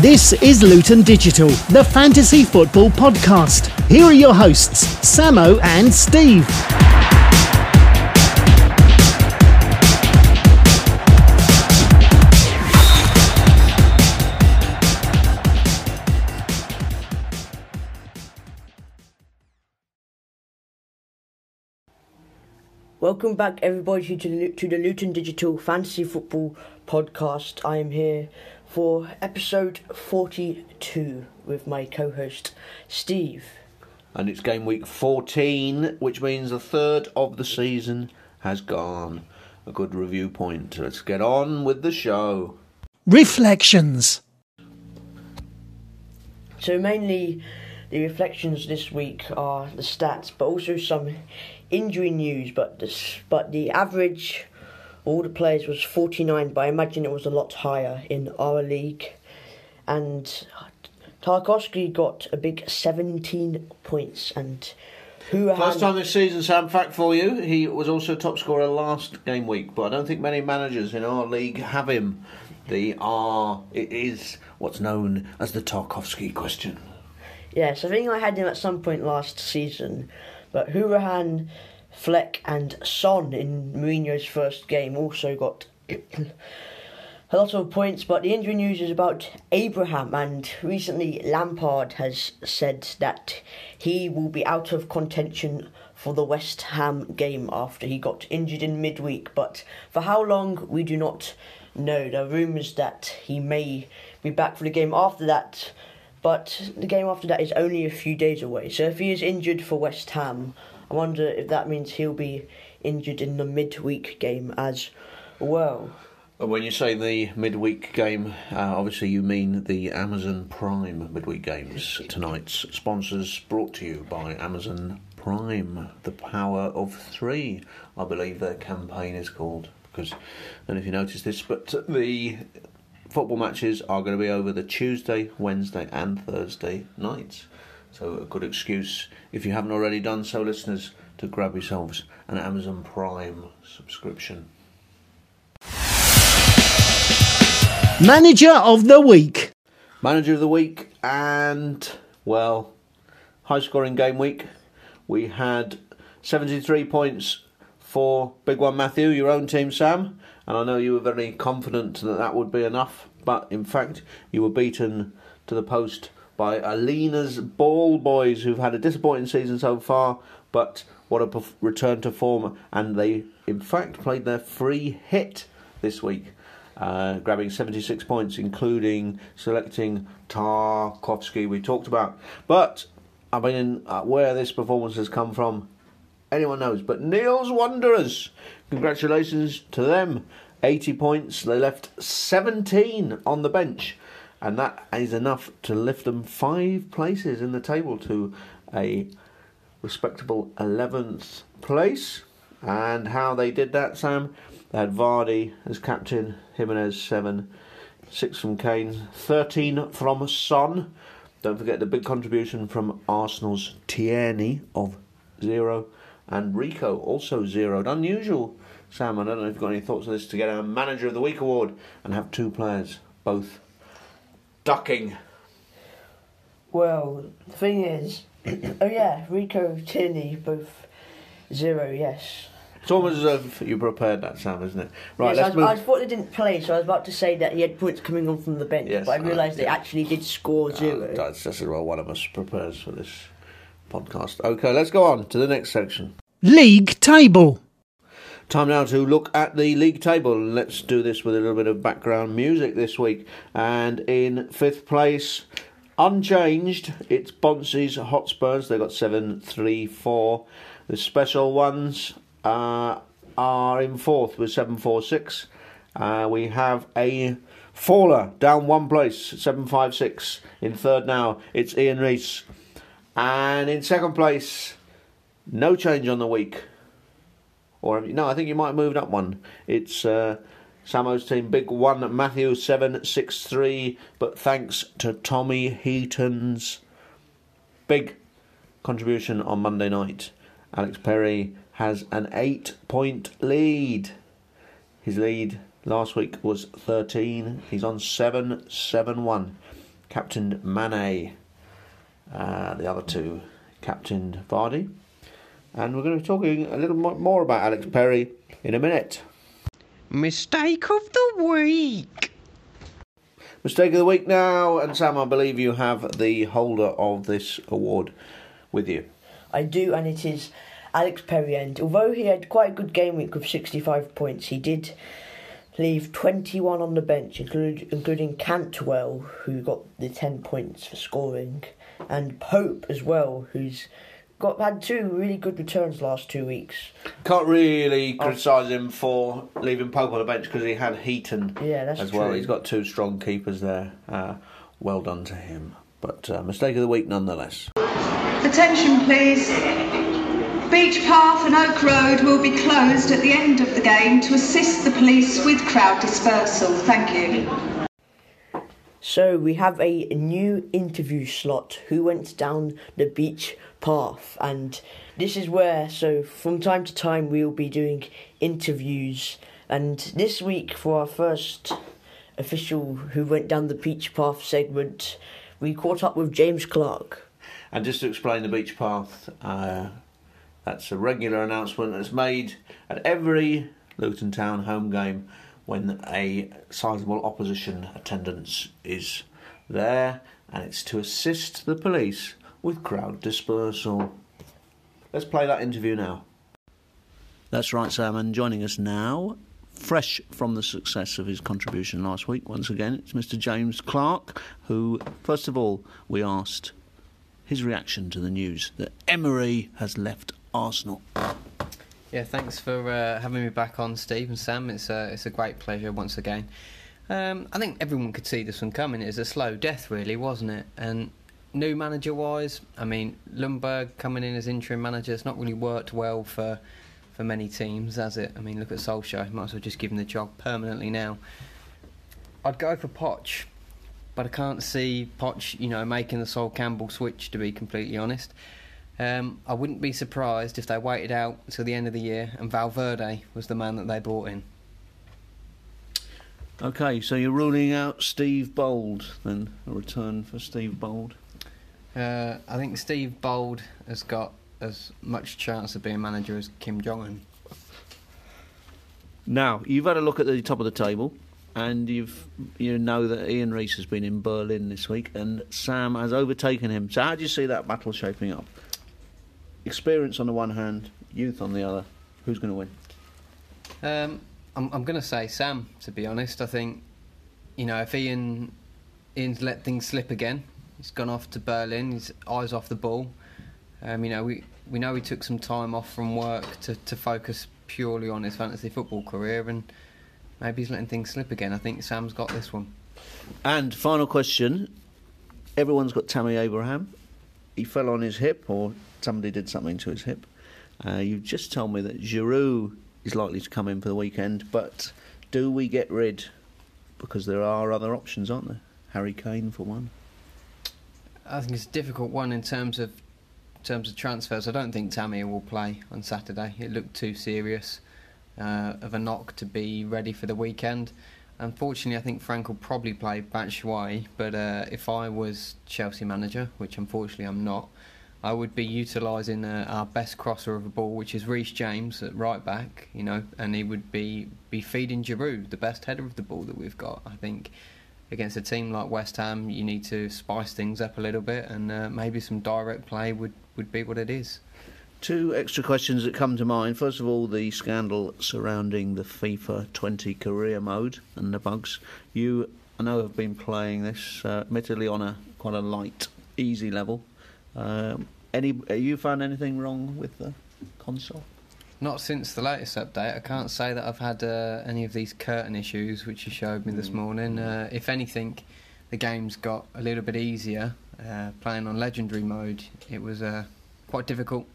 This is Luton Digital, the fantasy football podcast. Here are your hosts, Samo and Steve. Welcome back, everybody, to the, to the Luton Digital Fantasy Football Podcast. I am here for episode 42 with my co host, Steve. And it's game week 14, which means the third of the season has gone. A good review point. Let's get on with the show. Reflections. So, mainly the reflections this week are the stats, but also some injury news. But the, but the average, all the players was 49, but I imagine it was a lot higher in our league. And Tarkowski got a big 17 points. And who First time this season, Sam, fact for you, he was also top scorer last game week, but I don't think many managers in our league have him. The R, it is what's known as the Tarkowski question. Yes, I think I had him at some point last season, but Hourihane, Fleck, and Son in Mourinho's first game also got a lot of points. But the injury news is about Abraham, and recently Lampard has said that he will be out of contention for the West Ham game after he got injured in midweek. But for how long, we do not know. There are rumours that he may be back for the game after that but the game after that is only a few days away. So if he is injured for West Ham, I wonder if that means he'll be injured in the midweek game as well. When you say the midweek game, uh, obviously you mean the Amazon Prime midweek games. Tonight's sponsors brought to you by Amazon Prime, the power of three, I believe their campaign is called. Because know if you notice this, but the football matches are going to be over the Tuesday, Wednesday, and Thursday nights. So, a good excuse, if you haven't already done so, listeners, to grab yourselves an Amazon Prime subscription. Manager of the Week. Manager of the Week, and, well, high scoring game week. We had 73 points for Big One Matthew, your own team, Sam and I know you were very confident that that would be enough, but in fact, you were beaten to the post by Alina's Ball Boys, who've had a disappointing season so far, but what a return to form, and they, in fact, played their free hit this week. Uh, grabbing 76 points, including selecting Tarkowski, we talked about. But I mean, uh, where this performance has come from, anyone knows. But Neil's Wanderers, congratulations to them. 80 points. They left 17 on the bench, and that is enough to lift them five places in the table to a respectable 11th place. And how they did that, Sam? They had Vardy as captain, Jimenez 7, 6 from Kane, 13 from Son. Don't forget the big contribution from Arsenal's Tierney of 0 and Rico also zeroed. Unusual, Sam. I don't know if you've got any thoughts on this to get a Manager of the Week award and have two players both ducking. Well, the thing is, oh yeah, Rico, Tierney, both zero. Yes. It's almost as if you prepared that, Sam, isn't it? Right, yes, I, I, thought they didn't play, so I was about to say that he had points coming on from the bench, yes, but I realised uh, they actually did score zero. Uh, that's just as well one of us prepares for this podcast. Okay, let's go on to the next section. League table. Time now to look at the league table. Let's do this with a little bit of background music this week. And in fifth place, unchanged, it's Bonsi's Hotspurs. They've got 7 3 4. The special ones uh, are in fourth with 7 4 6. Uh, we have a faller down one place, 7 5 6. In third now, it's Ian Reese. And in second place, no change on the week. Or no, I think you might have moved up one. It's uh, Samo's team, big one, Matthew seven six three. But thanks to Tommy Heaton's big contribution on Monday night, Alex Perry has an eight point lead. His lead last week was 13. He's on 7 7 1. captained Mane. Uh, the other two captained Vardy. And we're going to be talking a little more about Alex Perry in a minute. Mistake of the week. Mistake of the week now, and Sam, I believe you have the holder of this award with you. I do, and it is Alex Perry. And although he had quite a good game week with 65 points, he did leave 21 on the bench, include, including Cantwell, who got the 10 points for scoring, and Pope as well, who's got had two really good returns last two weeks. Can't really criticise him for leaving Pope on the bench because he had Heaton Yeah, that's as well. He's got two strong keepers there. Uh, well done to him. But uh, mistake of the week nonetheless. Attention please. Beach Path and Oak Road will be closed at the end of the game to assist the police with crowd dispersal. Thank you. So we have a new interview slot. Who went down the beach path? And this is where, so from time to time, we'll be doing interviews. And this week, for our first official Who Went Down the Beach Path segment, we caught up with James Clark. And just to explain the beach path, uh, that's a regular announcement that's made at every Luton Town home game when a sizable opposition attendance is there, and it's to assist the police with crowd dispersal. Let's play that interview now. That's right, Sam, and joining us now, fresh from the success of his contribution last week, once again, it's Mr. James Clark, who, first of all, we asked his reaction to the news that Emery has left Arsenal. Yeah, thanks for uh, having me back on, Steve and Sam. It's a, it's a great pleasure once again. Um, I think everyone could see this one coming. It was a slow death, really, wasn't it? And new manager wise, I mean, Ljungberg coming in as interim manager, it's not really worked well for for many teams, has it? I mean, look at Solskjaer. Might as well just give him the job permanently now. I'd go for Poch, but I can't see Poch, you know, making the Sol Campbell switch. To be completely honest. Um, I wouldn't be surprised if they waited out till the end of the year and Valverde was the man that they brought in. Okay, so you're ruling out Steve Bould, then a return for Steve Bould. Uh, I think Steve Bould has got as much chance of being manager as Kim Jong Un. Now you've had a look at the top of the table, and you've you know that Ian Reese has been in Berlin this week, and Sam has overtaken him. So how do you see that battle shaping up? Experience on the one hand, youth on the other. Who's going to win? Um, I'm, I'm going to say Sam, to be honest. I think, you know, if Ian Ian's let things slip again, he's gone off to Berlin, his eyes off the ball. Um, you know, we, we know he took some time off from work to, to focus purely on his fantasy football career, and maybe he's letting things slip again. I think Sam's got this one. And final question: Everyone's got Tammy Abraham. He fell on his hip, or somebody did something to his hip. Uh, you just told me that Giroud is likely to come in for the weekend, but do we get rid? Because there are other options, aren't there? Harry Kane for one. I think it's a difficult one in terms of in terms of transfers. I don't think Tammy will play on Saturday. It looked too serious uh, of a knock to be ready for the weekend. Unfortunately, I think Frank will probably play Batshuayi, but uh, if I was Chelsea manager, which unfortunately I'm not, I would be utilising uh, our best crosser of the ball, which is Reece James at right back, you know, and he would be, be feeding Giroud, the best header of the ball that we've got. I think against a team like West Ham, you need to spice things up a little bit, and uh, maybe some direct play would, would be what it is. Two extra questions that come to mind. First of all, the scandal surrounding the FIFA 20 career mode and the bugs. You, I know, have been playing this, uh, admittedly on a quite a light, easy level. Um, any, have you found anything wrong with the console? Not since the latest update. I can't say that I've had uh, any of these curtain issues which you showed me this morning. Uh, if anything, the game's got a little bit easier. Uh, playing on legendary mode, it was uh, quite difficult,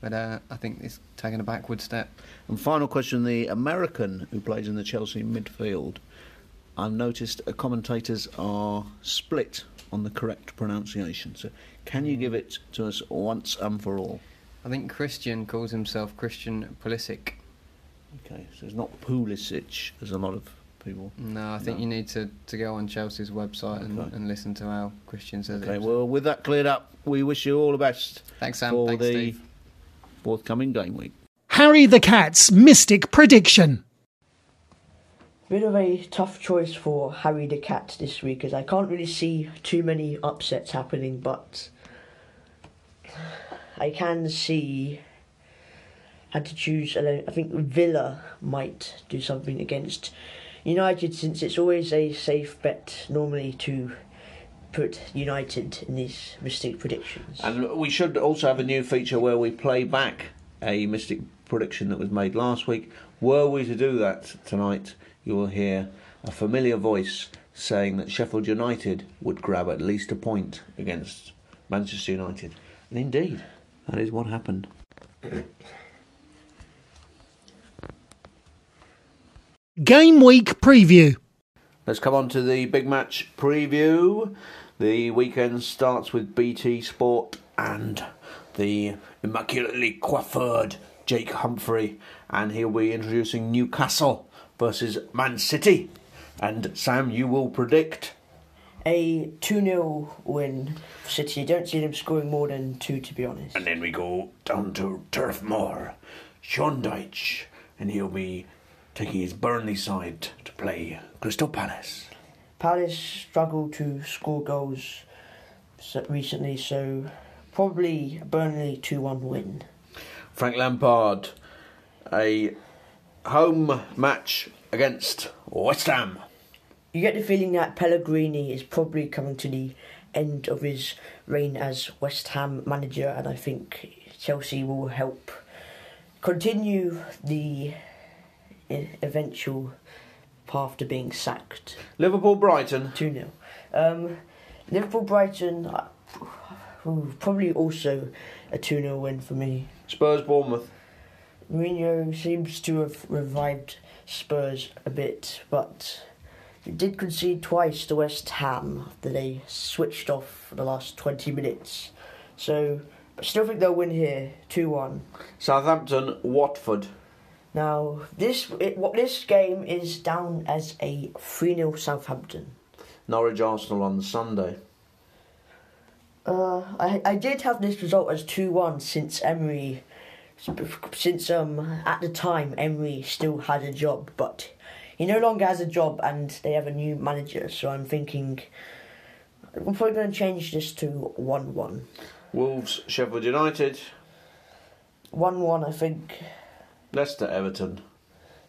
but uh, I think it's taken a backward step. And final question: the American who plays in the Chelsea midfield. I've noticed uh, commentators are split on the correct pronunciation. So, can you give it to us once and for all? I think Christian calls himself Christian Pulisic. Okay, so it's not Pulisic, as a lot of people. No, I think No. you need to, to go on Chelsea's website and, Okay. and listen to how Christian says Okay, it. well, with that cleared up, we wish you all the best Thanks, Sam. for Thanks, the Steve. Forthcoming game week. Harry the Cat's Mystic Prediction. Bit of a tough choice for Harry the Cat this week, as I can't really see too many upsets happening, but I can see. Had to choose. I think Villa might do something against United, since it's always a safe bet normally to put United in these Mystic predictions. And we should also have a new feature where we play back a mystic prediction that was made last week. Were we to do that tonight, you will hear a familiar voice saying that Sheffield United would grab at least a point against Manchester United. And indeed, that is what happened. Game Week Preview. Let's come on to the big match preview. The weekend starts with BT Sport and the immaculately coiffured Jake Humphrey, and he'll be introducing Newcastle versus Man City. And Sam, you will predict. A 2 0 win for City. Don't see them scoring more than two, to be honest. And then we go down to Turf Moor, Sean Dyche, and he'll be taking his Burnley side to play Crystal Palace. Palace struggled to score goals recently, so probably a Burnley 2 1 win. Frank Lampard, a home match against West Ham. You get the feeling that Pellegrini is probably coming to the end of his reign as West Ham manager, and I think Chelsea will help continue the eventual path to being sacked. Liverpool Brighton. 2 0. Um, Liverpool Brighton, uh, probably also a 2 0 win for me. Spurs Bournemouth. Mourinho seems to have revived Spurs a bit, but he did concede twice to West Ham after they switched off for the last 20 minutes. So, I still think they'll win here 2 1. Southampton Watford. Now, this it, what this game is down as a 3 0 Southampton. Norwich Arsenal on Sunday. Uh, I I did have this result as two one since Emery, since um at the time Emery still had a job, but he no longer has a job and they have a new manager. So I'm thinking I'm probably going to change this to one one. Wolves Sheffield United. One one, I think. Leicester Everton.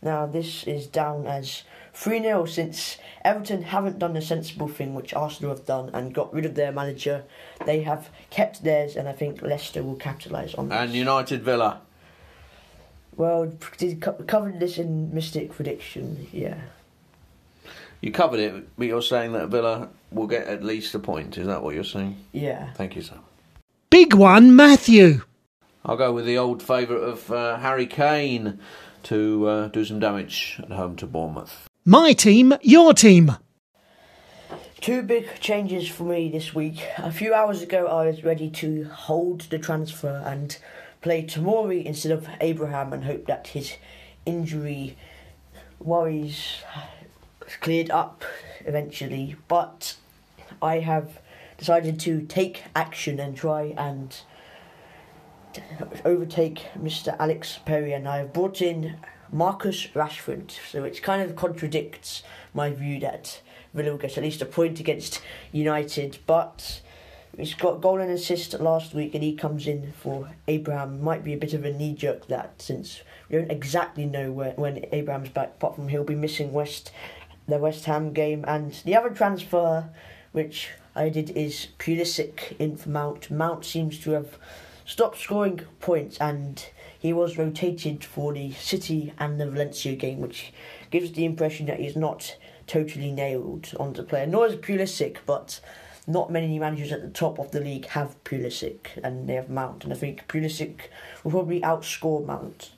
Now this is down as 3 0 since Everton haven't done the sensible thing which Arsenal have done and got rid of their manager. They have kept theirs and I think Leicester will capitalise on this. And United Villa. Well, did co- covered this in Mystic Prediction, yeah. You covered it, but you're saying that Villa will get at least a point. Is that what you're saying? Yeah. Thank you, sir. Big one, Matthew. I'll go with the old favourite of uh, Harry Kane to uh, do some damage at home to Bournemouth. My team, your team. Two big changes for me this week. A few hours ago, I was ready to hold the transfer and play Tomori instead of Abraham and hope that his injury worries cleared up eventually. But I have decided to take action and try and overtake Mr. Alex Perry, and I have brought in Marcus Rashford. So it kind of contradicts my view that Villa will get at least a point against United, but he's got goal and assist last week, and he comes in for Abraham. Might be a bit of a knee jerk that since we don't exactly know where, when Abraham's back. Apart from he'll be missing West the West Ham game, and the other transfer which I did is Pulisic in for Mount. Mount seems to have stopped scoring points and he was rotated for the City and the Valencia game, which gives the impression that he's not totally nailed on the player. Nor is Pulisic, but not many managers at the top of the league have Pulisic and they have Mount, and I think Pulisic will probably outscore Mount.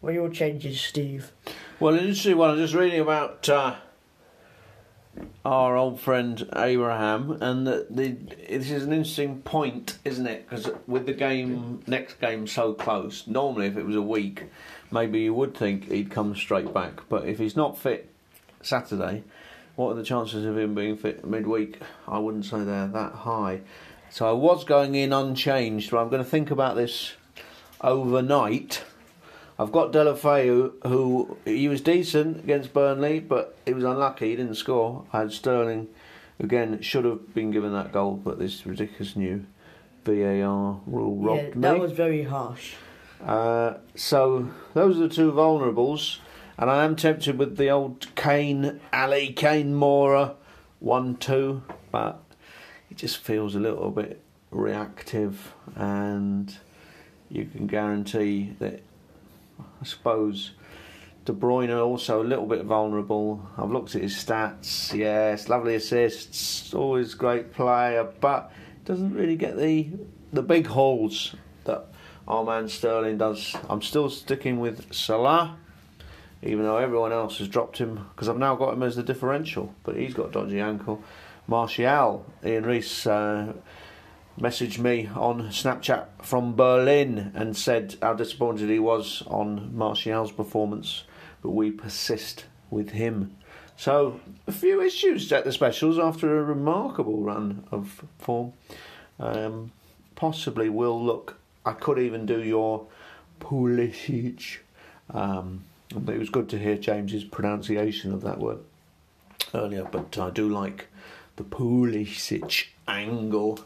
What are your changes, Steve? Well, interesting one. I'm just reading about uh, our old friend Abraham, and the, the this is an interesting point, isn't it? Because with the game, next game so close, normally if it was a week maybe you would think he'd come straight back. But if he's not fit Saturday, what are the chances of him being fit midweek? I wouldn't say they're that high. So I was going in unchanged, but I'm going to think about this overnight. I've got Deulofeu, who he was decent against Burnley, but he was unlucky. He didn't score. I had Sterling, again, should have been given that goal, but this ridiculous new VAR rule robbed yeah, me. that was very harsh. Uh, so those are the two vulnerables, and I am tempted with the old Kane, Ali Kane Mora one-two, but it just feels a little bit reactive, and you can guarantee that. Suppose De Bruyne also a little bit vulnerable. I've looked at his stats. Yes, lovely assists, always great player, but doesn't really get the the big hauls that our man Sterling does. I'm still sticking with Salah, even though everyone else has dropped him because I've now got him as the differential, but he's got a dodgy ankle. Martial, Ian Reese. Uh, messaged me on Snapchat from Berlin and said how disappointed he was on Martial's performance, but we persist with him. So, a few issues at the specials after a remarkable run of form. Um, possibly will look. I could even do your Pulisic. Um, it was good to hear James's pronunciation of that word earlier. But I do like the Pulisic angle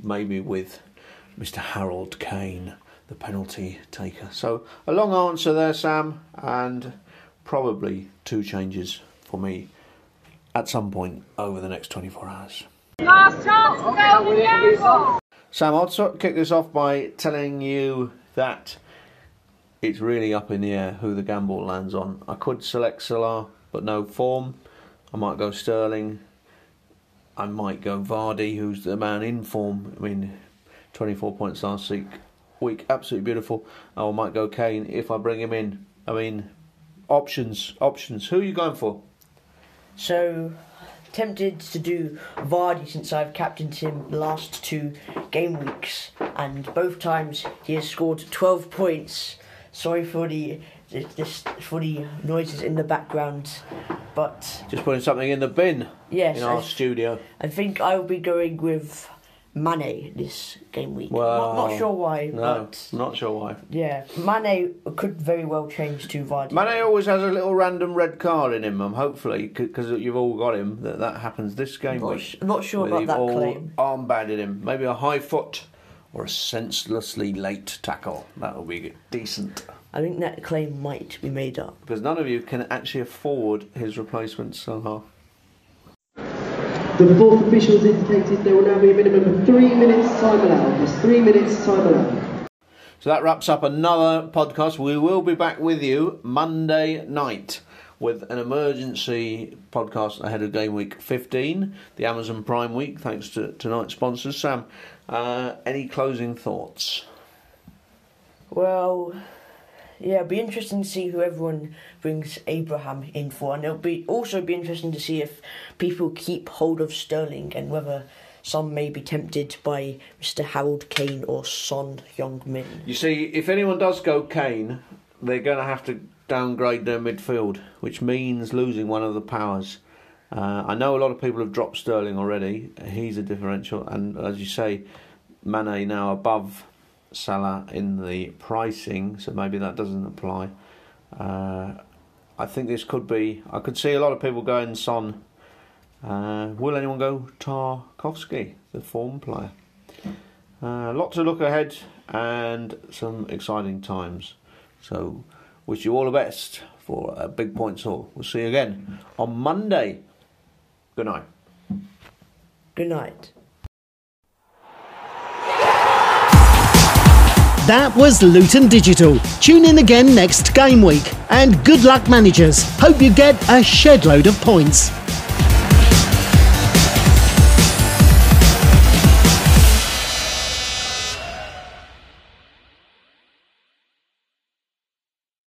maybe with Mr. Harold Kane, the penalty taker. So a long answer there, Sam, and probably two changes for me at some point over the next 24 hours. Last chance to go with Sam, I'll so- kick this off by telling you that it's really up in the air who the gamble lands on. I could select Salah, but no form. I might go Sterling. I might go Vardy, who's the man in form. I mean, 24 points last week. Week, absolutely beautiful. I might go Kane if I bring him in. I mean, options, options. Who are you going for? So, tempted to do Vardy since I've captained him the last two game weeks, and both times he has scored 12 points. Sorry for the this for the noises in the background, but Just putting something in the bin yes, in our I, studio. I think I will be going with Mane this game week. Well, not, not sure why, No, but not sure why. yeah, Mane could very well change to Vardy. Mane always has a little random red card in him. Um, hopefully, because you've all got him, that that happens this game Not week. sh- not sure about that all claim. Armbanded him. Maybe a high foot or a senselessly late tackle. That will be decent. I think that claim might be made up. Because none of you can actually afford his replacement Salah. The fourth official has indicated there will now be a minimum of three minutes time allowed. There's three minutes time allowed. So that wraps up another podcast. We will be back with you Monday night with an emergency podcast ahead of game week 15, the Amazon Prime week, thanks to tonight's sponsors. Sam, uh, any closing thoughts? Well, yeah, it'll be interesting to see who everyone brings Abraham in for, and it'll be also be interesting to see if people keep hold of Sterling and whether some may be tempted by Mr. Harold Kane or Son Heung-min. You see, if anyone does go Kane, they're going to have to downgrade their midfield, which means losing one of the powers. Uh, I know a lot of people have dropped Sterling already. He's a differential, and as you say, Mane now above Salah in the pricing, so maybe that doesn't apply. Uh, I think this could be. I could see a lot of people going Son. Uh, will anyone go Tarkowski, the form player? A lot to look ahead and some exciting times. So, wish you all the best for a big points haul. We'll see you again on Monday. Good night. Good night. That was Luton Digital. Tune in again next game week. And good luck, managers. Hope you get a shed load of points.